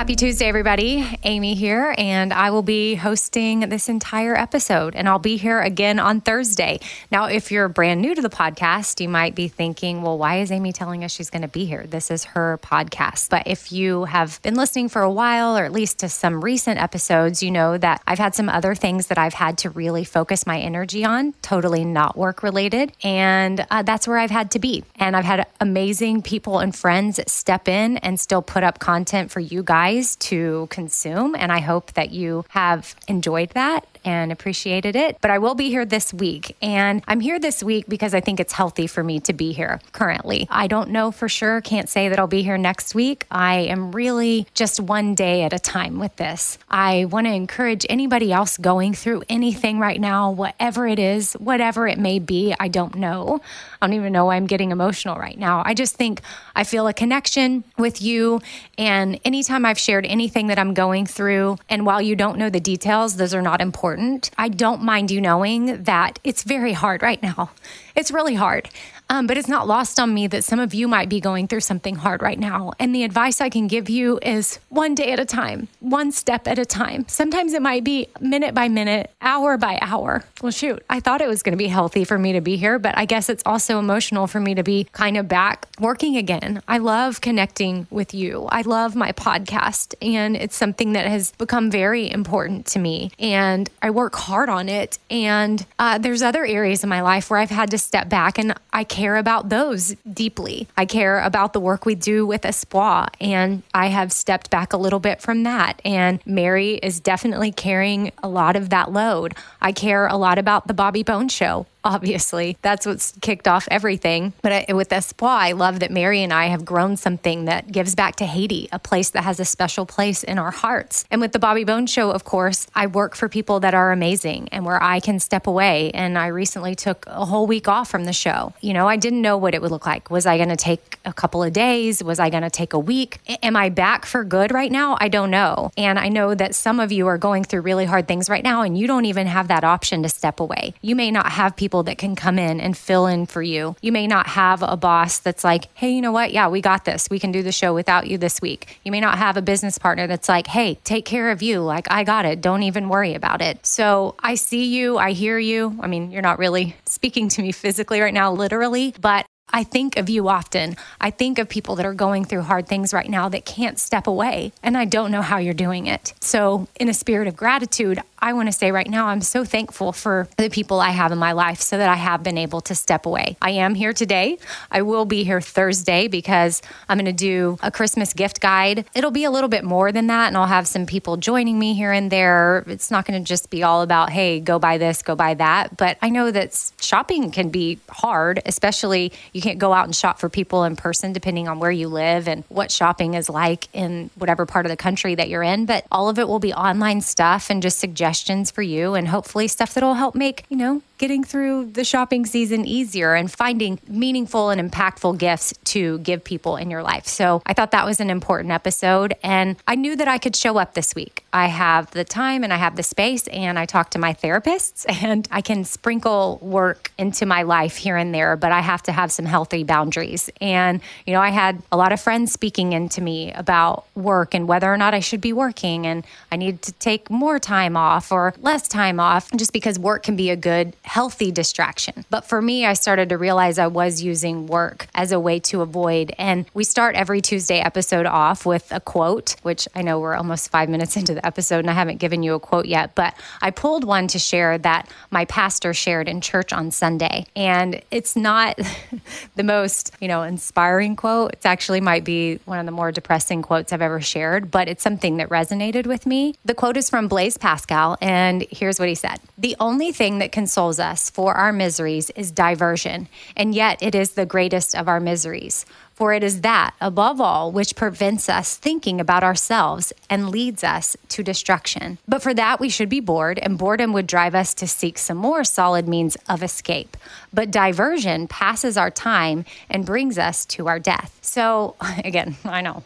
Happy Tuesday, everybody. Amy here, and I will be hosting this entire episode, and I'll be here again on Thursday. Now, if you're brand new to the podcast, you might be thinking, well, why is Amy telling us she's going to be here? This is her podcast. But if you have been listening for a while, or at least to some recent episodes, you know that I've had some other things that I've had to really focus my energy on, totally not work related. And uh, that's where I've had to be. And I've had amazing people and friends step in and still put up content for you guys to consume. And I hope that you have enjoyed that and appreciated it. But I will be here this week. And I'm here this week because I think it's healthy for me to be here currently. I don't know for sure, can't say that I'll be here next week. I am really just one day at a time with this. I want to encourage anybody else going through anything right now, whatever it is, whatever it may be. I don't know. I don't even know why I'm getting emotional right now. I just think I feel a connection with you. And anytime I've shared anything that I'm going through, and while you don't know the details, those are not important. I don't mind you knowing that it's very hard right now. It's really hard. Um, but it's not lost on me that some of you might be going through something hard right now. And the advice I can give you is one day at a time, one step at a time. Sometimes it might be minute by minute, hour by hour. Well, shoot, I thought it was going to be healthy for me to be here, but I guess it's also emotional for me to be kind of back working again. I love connecting with you. I love my podcast, and it's something that has become very important to me. And I work hard on it. And uh, there's other areas in my life where I've had to step back and I care about those deeply. I care about the work we do with Espoir, and I have stepped back a little bit from that. And Mary is definitely carrying a lot of that load. I care a lot about the Bobby Bones show obviously. That's what's kicked off everything. But I, with Espoir, I love that Mary and I have grown something that gives back to Haiti, a place that has a special place in our hearts. And with the Bobby Bones Show, of course, I work for people that are amazing and where I can step away. And I recently took a whole week off from the show. You know, I didn't know what it would look like. Was I going to take a couple of days? Was I going to take a week? Am I back for good right now? I don't know. And I know that some of you are going through really hard things right now and you don't even have that option to step away. You may not have people people that can come in and fill in for you. You may not have a boss that's like, hey, you know what? Yeah, we got this. We can do the show without you this week. You may not have a business partner that's like, hey, take care of you. Like, I got it. Don't even worry about it. So I see you. I hear you. I mean, you're not really speaking to me physically right now, literally, but I think of you often. I think of people that are going through hard things right now that can't step away, and I don't know how you're doing it. So, in a spirit of gratitude, I want to say right now, I'm so thankful for the people I have in my life so that I have been able to step away. I am here today. I will be here Thursday because I'm going to do a Christmas gift guide. It'll be a little bit more than that, and I'll have some people joining me here and there. It's not going to just be all about, hey, go buy this, go buy that. But I know that shopping can be hard, especially you can't go out and shop for people in person depending on where you live and what shopping is like in whatever part of the country that you're in. But all of it will be online stuff and just suggestions suggestions for you and hopefully stuff that'll help make, you know, getting through the shopping season easier and finding meaningful and impactful gifts to give people in your life. So I thought that was an important episode. And I knew that I could show up this week. I have the time and I have the space, and I talk to my therapists, and I can sprinkle work into my life here and there, but I have to have some healthy boundaries. And, you know, I had a lot of friends speaking into me about work and whether or not I should be working, and I need to take more time off or less time off just because work can be a good healthy distraction. But for me, I started to realize I was using work as a way to avoid. And we start every Tuesday episode off with a quote, which I know we're almost five minutes into the episode and I haven't given you a quote yet, but I pulled one to share that my pastor shared in church on Sunday. And it's not the most, you know, inspiring quote. It actually might be one of the more depressing quotes I've ever shared, but it's something that resonated with me. The quote is from Blaise Pascal, and here's what he said The only thing that consoles us for our miseries is diversion, and yet it is the greatest of our miseries. For it is that, above all, which prevents us thinking about ourselves and leads us to destruction. But for that, we should be bored, and boredom would drive us to seek some more solid means of escape. But diversion passes our time and brings us to our death. So, again, I know,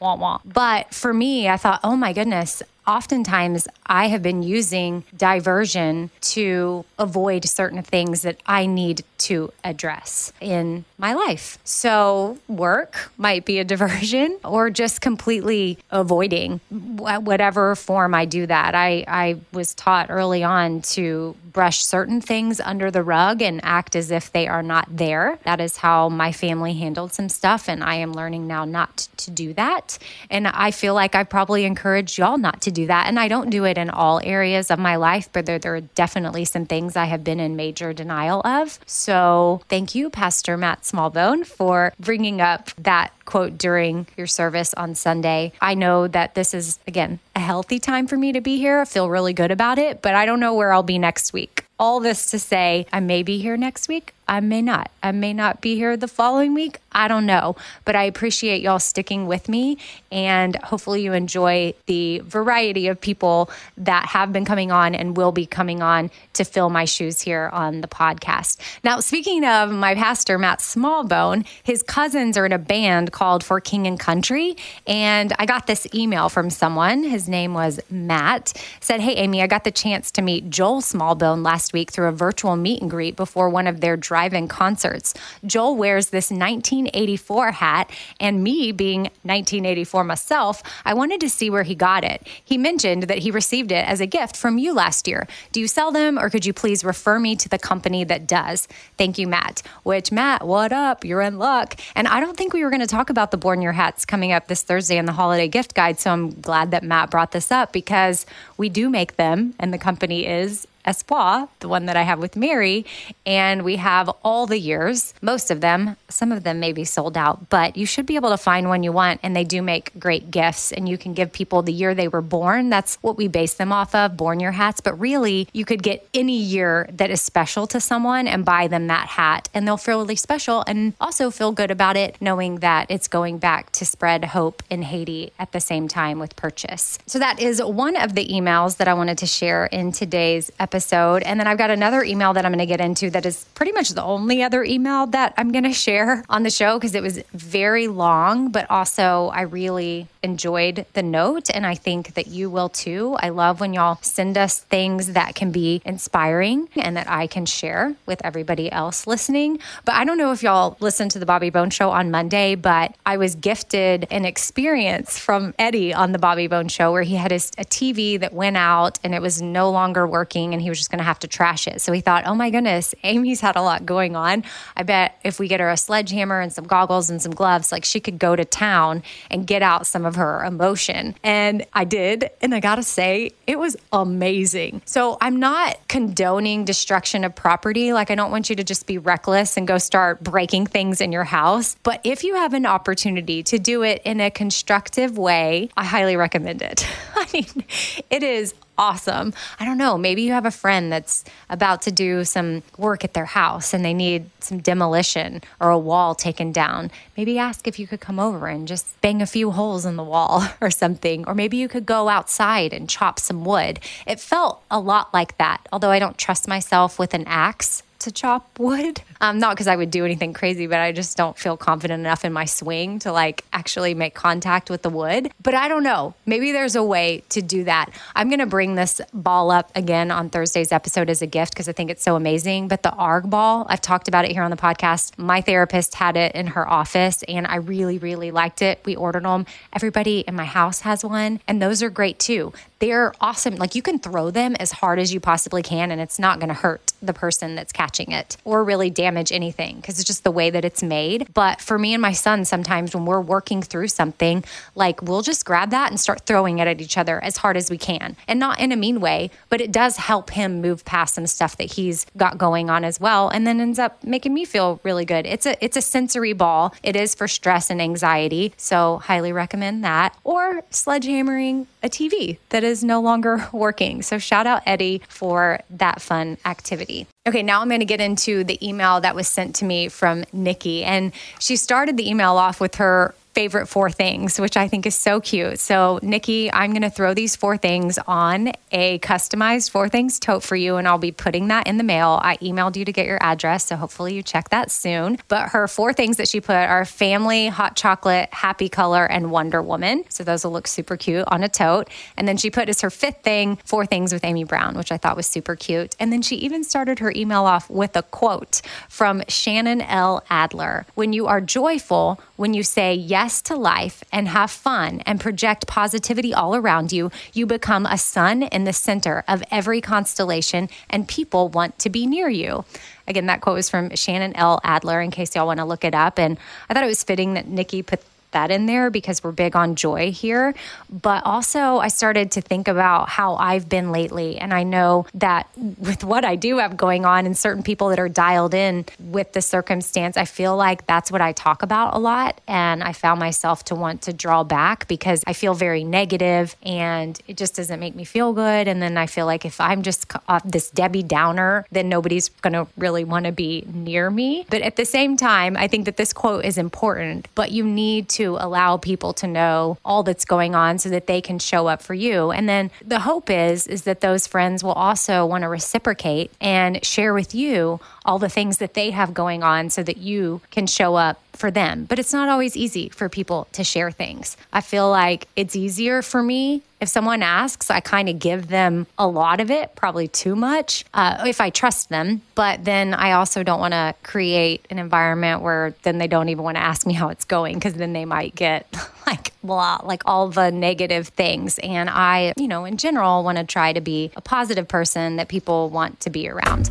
wah, wah. But for me, I thought, oh my goodness, oftentimes I have been using diversion to avoid certain things that I need to address in my life. So, work might be a diversion or just completely avoiding whatever form I do that. I, I was taught early on to brush certain things under the rug and act as if they are not there. That is how my family handled some stuff. And I am learning now not to do that. And I feel like I probably encourage y'all not to do that. And I don't do it in all areas of my life, but there, there are definitely some things I have been in major denial of. So thank you, Pastor Matt Smallbone, for bringing up that quote during your service on Sunday. I know that this is, again, a healthy time for me to be here. I feel really good about it, but I don't know where I'll be next week. All this to say, I may be here next week. I may not. I may not be here the following week. I don't know. But I appreciate y'all sticking with me. And hopefully, you enjoy the variety of people that have been coming on and will be coming on to fill my shoes here on the podcast. Now, speaking of my pastor, Matt Smallbone, his cousins are in a band called For King and Country. And I got this email from someone. His name was Matt. Said, Hey, Amy, I got the chance to meet Joel Smallbone last week through a virtual meet and greet before one of their drive in concerts. Joel wears this 1984 hat, and me being 1984 myself, I wanted to see where he got it. He mentioned that he received it as a gift from you last year. Do you sell them, or could you please refer me to the company that does? Thank you, Matt. Which, Matt, what up? You're in luck. And I don't think we were going to talk about the Born Year Hats coming up this Thursday in the holiday gift guide. So I'm glad that Matt brought this up because we do make them, and the company is Espoir, the one that I have with Mary, and we have all the years, most of them. Some of them may be sold out, but you should be able to find one you want. And they do make great gifts, and you can give people the year they were born. That's what we base them off of, born year hats. But really, you could get any year that is special to someone and buy them that hat, and they'll feel really special and also feel good about it, knowing that it's going back to spread hope in Haiti at the same time with purchase. So that is one of the emails that I wanted to share in today's episode episode. And then I've got another email that I'm going to get into that is pretty much the only other email that I'm going to share on the show because it was very long, but also I really enjoyed the note. And I think that you will too. I love when y'all send us things that can be inspiring and that I can share with everybody else listening. But I don't know if y'all listened to the Bobby Bones Show on Monday, but I was gifted an experience from Eddie on the Bobby Bones Show where he had his, a TV that went out and it was no longer working and he was just going to have to trash it. So he thought, oh my goodness, Amy's had a lot going on. I bet if we get her a sledgehammer and some goggles and some gloves, like she could go to town and get out some of her emotion. And I did. And I got to say, it was amazing. So I'm not condoning destruction of property. Like, I don't want you to just be reckless and go start breaking things in your house. But if you have an opportunity to do it in a constructive way, I highly recommend it. I mean, it is awesome. I don't know, maybe you have a friend that's about to do some work at their house and they need some demolition or a wall taken down. Maybe ask if you could come over and just bang a few holes in the wall or something. Or maybe you could go outside and chop some wood. It felt a lot like that, although I don't trust myself with an axe to chop wood. Um, not because I would do anything crazy, but I just don't feel confident enough in my swing to like actually make contact with the wood. But I don't know. Maybe there's a way to do that. I'm going to bring this ball up again on Thursday's episode as a gift because I think it's so amazing. But the ARG ball, I've talked about it here on the podcast. My therapist had it in her office and I really, really liked it. We ordered them. Everybody in my house has one, and those are great too. They're awesome. Like you can throw them as hard as you possibly can, and it's not going to hurt the person that's catching it or really damage anything because it's just the way that it's made. But for me and my son, sometimes when we're working through something, like we'll just grab that and start throwing it at each other as hard as we can. And not in a mean way, but it does help him move past some stuff that he's got going on as well. And then ends up making me feel really good. It's a it's a sensory ball. It is for stress and anxiety. So highly recommend that. Or sledgehammering a TV that is no longer working. So shout out Eddie for that fun activity. Okay, now I'm going to get into the email that was sent to me from Nikki. And she started the email off with her favorite four things, which I think is so cute. So, Nikki, I'm going to throw these four things on a customized four things tote for you, and I'll be putting that in the mail. I emailed you to get your address, so hopefully you check that soon. But her four things that she put are family, hot chocolate, happy color, and Wonder Woman. So, those will look super cute on a tote. And then she put as her fifth thing, four things with Amy Brown, which I thought was super cute. And then she even started her email off with a quote from Shannon L. Adler When you are joyful, when you say yes to life and have fun and project positivity all around you, you become a sun in the center of every constellation and people want to be near you. Again, that quote was from Shannon L. Adler, in case y'all want to look it up. And I thought it was fitting that Nikki put that in there because we're big on joy here. But also, I started to think about how I've been lately. And I know that with what I do have going on and certain people that are dialed in with the circumstance, I feel like that's what I talk about a lot. And I found myself to want to draw back because I feel very negative and it just doesn't make me feel good. And then I feel like if I'm just uh, this Debbie Downer, then nobody's going to really want to be near me. But at the same time, I think that this quote is important, but you need allow people to know all that's going on so that they can show up for you. And then the hope is is that those friends will also want to reciprocate and share with you all the things that they have going on so that you can show up for them. But it's not always easy for people to share things. I feel like it's easier for me if someone asks, I kind of give them a lot of it, probably too much, uh, if I trust them. But then I also don't want to create an environment where then they don't even want to ask me how it's going because then they might get like blah, like all the negative things. And I, you know, in general, want to try to be a positive person that people want to be around.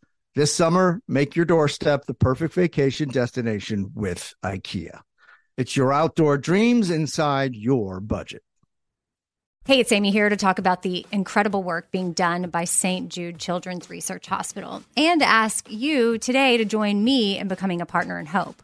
This summer, make your doorstep the perfect vacation destination with IKEA. It's your outdoor dreams inside your budget. Hey, it's Amy here to talk about the incredible work being done by St. Jude Children's Research Hospital and ask you today to join me in becoming a partner in hope.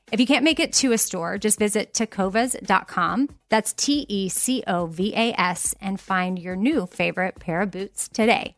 If you can't make it to a store, just visit tecovas.com. That's T E C O V A S and find your new favorite pair of boots today.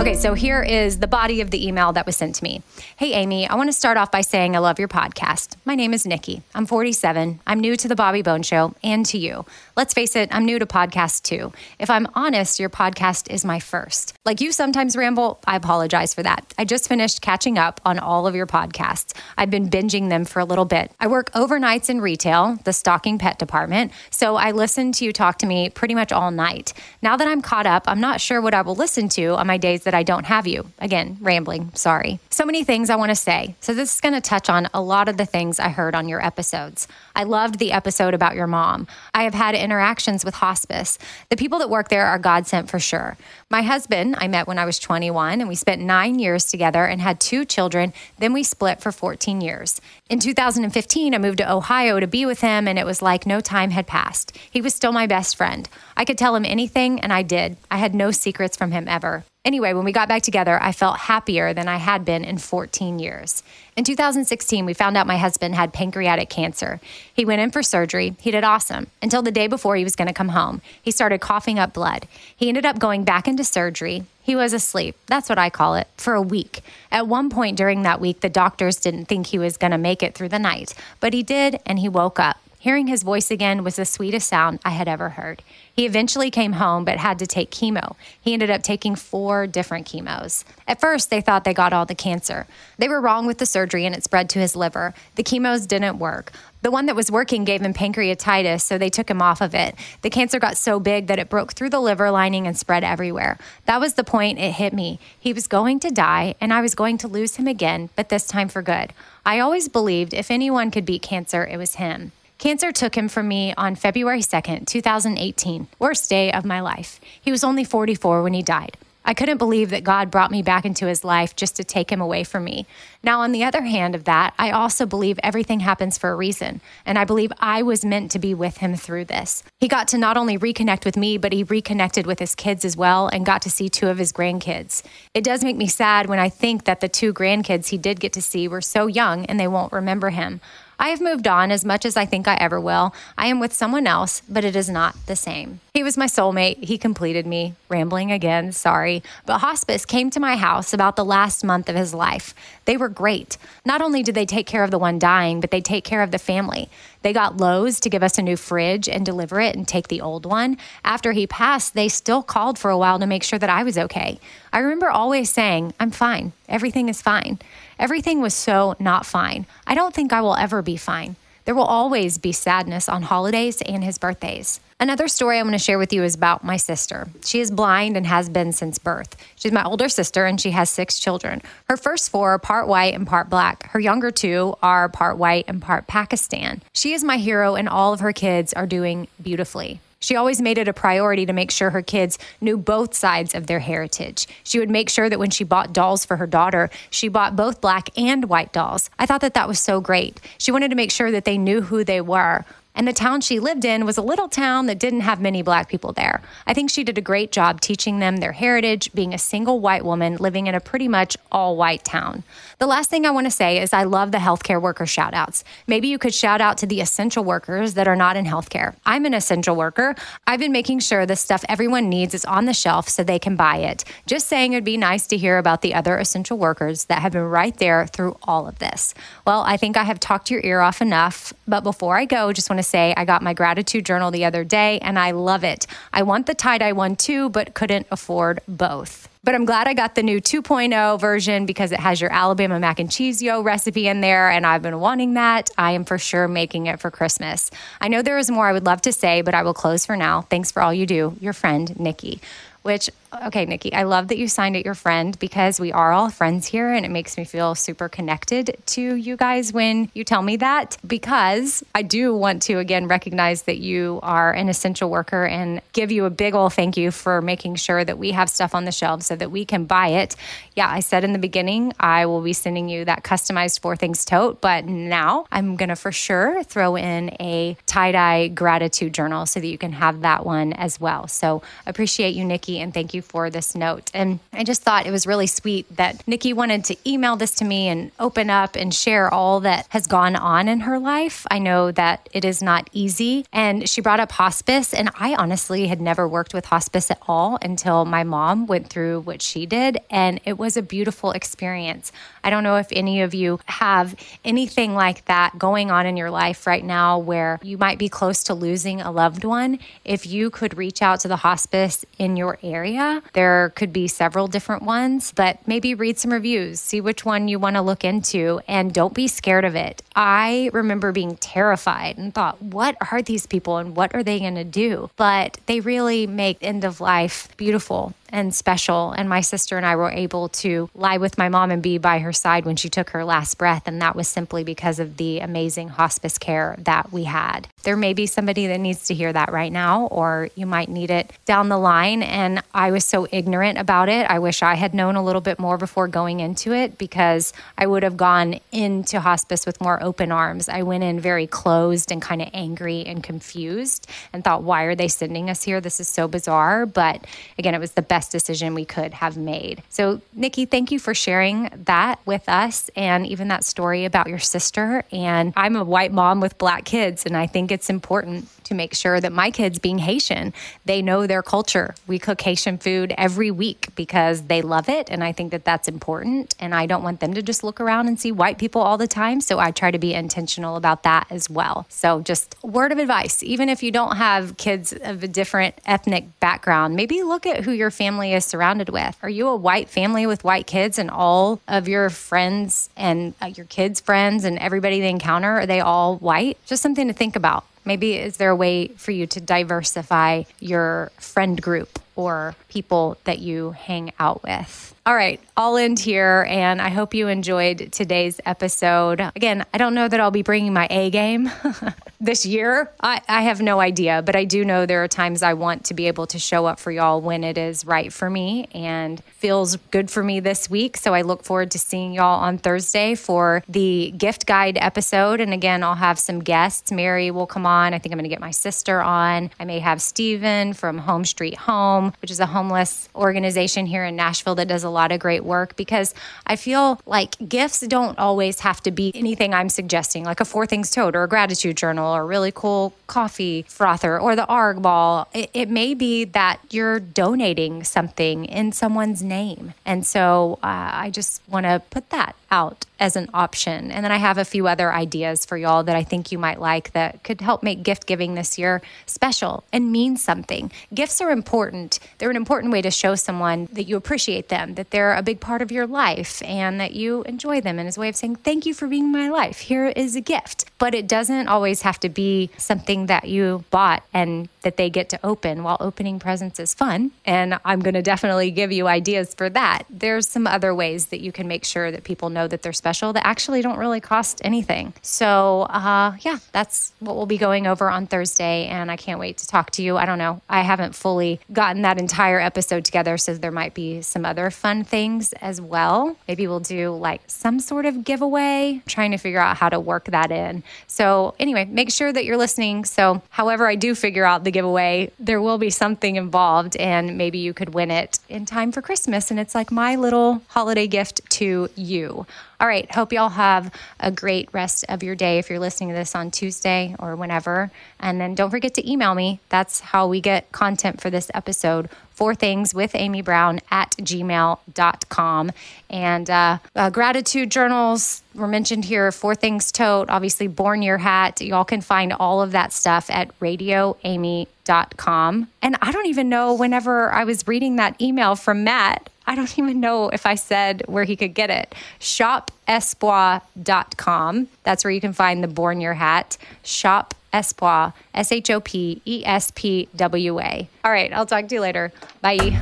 Okay, so here is the body of the email that was sent to me. Hey, Amy, I want to start off by saying I love your podcast. My name is Nikki. I'm 47. I'm new to the Bobby Bones Show and to you. Let's face it, I'm new to podcasts too. If I'm honest, your podcast is my first. Like you sometimes ramble, I apologize for that. I just finished catching up on all of your podcasts. I've been binging them for a little bit. I work overnights in retail, the stocking pet department, so I listen to you talk to me pretty much all night. Now that I'm caught up, I'm not sure what I will listen to on my days I don't have you. Again, rambling, sorry. So many things I want to say. So, this is going to touch on a lot of the things I heard on your episodes. I loved the episode about your mom. I have had interactions with hospice. The people that work there are God sent for sure. My husband, I met when I was 21, and we spent nine years together and had two children. Then we split for 14 years. In 2015, I moved to Ohio to be with him, and it was like no time had passed. He was still my best friend. I could tell him anything, and I did. I had no secrets from him ever. Anyway, when we got back together, I felt happier than I had been in 14 years. In 2016, we found out my husband had pancreatic cancer. He went in for surgery. He did awesome until the day before he was going to come home. He started coughing up blood. He ended up going back into surgery. He was asleep. That's what I call it, for a week. At one point during that week, the doctors didn't think he was going to make it through the night, but he did, and he woke up. Hearing his voice again was the sweetest sound I had ever heard. He eventually came home but had to take chemo. He ended up taking four different chemos. At first, they thought they got all the cancer. They were wrong with the surgery and it spread to his liver. The chemos didn't work. The one that was working gave him pancreatitis, so they took him off of it. The cancer got so big that it broke through the liver lining and spread everywhere. That was the point it hit me. He was going to die, and I was going to lose him again, but this time for good. I always believed if anyone could beat cancer, it was him. Cancer took him from me on February 2nd, 2018, worst day of my life. He was only 44 when he died. I couldn't believe that God brought me back into his life just to take him away from me. Now, on the other hand of that, I also believe everything happens for a reason, and I believe I was meant to be with him through this. He got to not only reconnect with me, but he reconnected with his kids as well and got to see two of his grandkids. It does make me sad when I think that the two grandkids he did get to see were so young and they won't remember him. I have moved on as much as I think I ever will. I am with someone else, but it is not the same. He was my soulmate. He completed me. Rambling again, sorry. But hospice came to my house about the last month of his life. They were great. Not only did they take care of the one dying, but they take care of the family. They got Lowe's to give us a new fridge and deliver it and take the old one. After he passed, they still called for a while to make sure that I was okay. I remember always saying, I'm fine. Everything is fine. Everything was so not fine. I don't think I will ever be fine. There will always be sadness on holidays and his birthdays. Another story I'm going to share with you is about my sister. She is blind and has been since birth. She's my older sister and she has six children. Her first four are part white and part black. Her younger two are part white and part Pakistan. She is my hero and all of her kids are doing beautifully. She always made it a priority to make sure her kids knew both sides of their heritage. She would make sure that when she bought dolls for her daughter, she bought both black and white dolls. I thought that that was so great. She wanted to make sure that they knew who they were. And the town she lived in was a little town that didn't have many black people there. I think she did a great job teaching them their heritage, being a single white woman living in a pretty much all white town. The last thing I want to say is I love the healthcare worker shout outs. Maybe you could shout out to the essential workers that are not in healthcare. I'm an essential worker. I've been making sure the stuff everyone needs is on the shelf so they can buy it. Just saying it'd be nice to hear about the other essential workers that have been right there through all of this. Well, I think I have talked your ear off enough, but before I go, just want to say I got my gratitude journal the other day and I love it. I want the tie dye one too, but couldn't afford both. But I'm glad I got the new 2.0 version because it has your Alabama mac and cheese yo recipe in there, and I've been wanting that. I am for sure making it for Christmas. I know there is more I would love to say, but I will close for now. Thanks for all you do. Your friend, Nikki which okay nikki i love that you signed it your friend because we are all friends here and it makes me feel super connected to you guys when you tell me that because i do want to again recognize that you are an essential worker and give you a big old thank you for making sure that we have stuff on the shelves so that we can buy it. Yeah i said in the beginning i will be sending you that customized four things tote but now i'm gonna for sure throw in a tie-dye gratitude journal so that you can have that one as well. So appreciate you Nikki and thank you for this note. And I just thought it was really sweet that Nikki wanted to email this to me and open up and share all that has gone on in her life. I know that it is not easy. And she brought up hospice. And I honestly had never worked with hospice at all until my mom went through what she did. And it was a beautiful experience. I don't know if any of you have anything like that going on in your life right now where you might be close to losing a loved one. If you could reach out to the hospice in your area, there could be several different ones, but maybe read some reviews, see which one you want to look into, and don't be scared of it. I remember being terrified and thought, what are these people and what are they going to do? But they really make end of life beautiful and special. And my sister and I were able to lie with my mom and be by her side when she took her last breath. And that was simply because of the amazing hospice care that we had. There may be somebody that needs to hear that right now, or you might need it down the line. And I was so ignorant about it. I wish I had known a little bit more before going into it because I would have gone into hospice with more open arms. I went in very closed and kind of angry and confused and thought, why are they sending us here? This is so bizarre. But again, it was the best decision we could have made. So, Nikki, thank you for sharing that with us and even that story about your sister. And I'm a white mom with black kids, and I think it's important to make sure that my kids, being Haitian, they know their culture. We cook Haitian food every week because they love it. And I think that that's important. And I don't want them to just look around and see white people all the time. So I try to be intentional about that as well. So, just word of advice even if you don't have kids of a different ethnic background, maybe look at who your family is surrounded with. Are you a white family with white kids and all of your friends and uh, your kids' friends and everybody they encounter, are they all white? Just something to think about. Maybe is there a way for you to diversify your friend group or people that you hang out with? All right, I'll end here and I hope you enjoyed today's episode. Again, I don't know that I'll be bringing my A game this year. I, I have no idea, but I do know there are times I want to be able to show up for y'all when it is right for me and feels good for me this week. So I look forward to seeing y'all on Thursday for the gift guide episode. And again, I'll have some guests. Mary will come on. I think I'm going to get my sister on. I may have Steven from Home Street Home, which is a homeless organization here in Nashville that does a lot of great work because I feel like gifts don't always have to be anything I'm suggesting, like a Four Things Tote or a gratitude journal or a really cool coffee frother or the ARG ball. It, it may be that you're donating something in someone's name. And so uh, I just want to put that out as an option. And then I have a few other ideas for y'all that I think you might like that could help make gift giving this year special and mean something. Gifts are important. They're an important way to show someone that you appreciate them, that they're a big part of your life, and that you enjoy them. And it's a way of saying, Thank you for being my life. Here is a gift. But it doesn't always have to be something that you bought and that they get to open. While opening presents is fun, and I'm going to definitely give you ideas for that, there's some other ways that you can make sure that people know that they're special that actually don't really cost anything. So, uh, yeah, that's what we'll be going over on Thursday, and I can't wait to talk to you. I don't know, I haven't fully gotten that entire episode together, so there might be some other fun things as well. Maybe we'll do like some sort of giveaway, trying to figure out how to work that in. So, anyway, make sure that you're listening. So, however, I do figure out the giveaway, there will be something involved, and maybe you could win it in time for Christmas. And it's like my little holiday gift to you. All right. Hope y'all have a great rest of your day if you're listening to this on Tuesday or whenever. And then don't forget to email me. That's how we get content for this episode. Four things with Amy Brown at gmail.com. And uh, uh, gratitude journals were mentioned here. Four things tote, obviously, born year hat. Y'all can find all of that stuff at radioamy.com. And I don't even know whenever I was reading that email from Matt I don't even know if I said where he could get it. ShopEspoir.com. That's where you can find the Born Year Hat. Shop Espoir, S H O P E S P W A. All right, I'll talk to you later. Bye.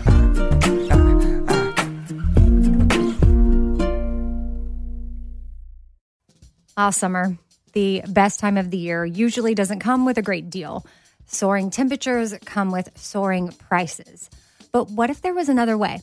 Ah, summer, the best time of the year, usually doesn't come with a great deal. Soaring temperatures come with soaring prices. But what if there was another way?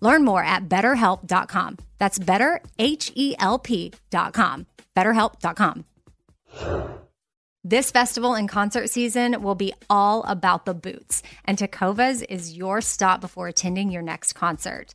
Learn more at betterhelp.com. That's better, H E L P.com. BetterHelp.com. This festival and concert season will be all about the boots, and Tecovas is your stop before attending your next concert.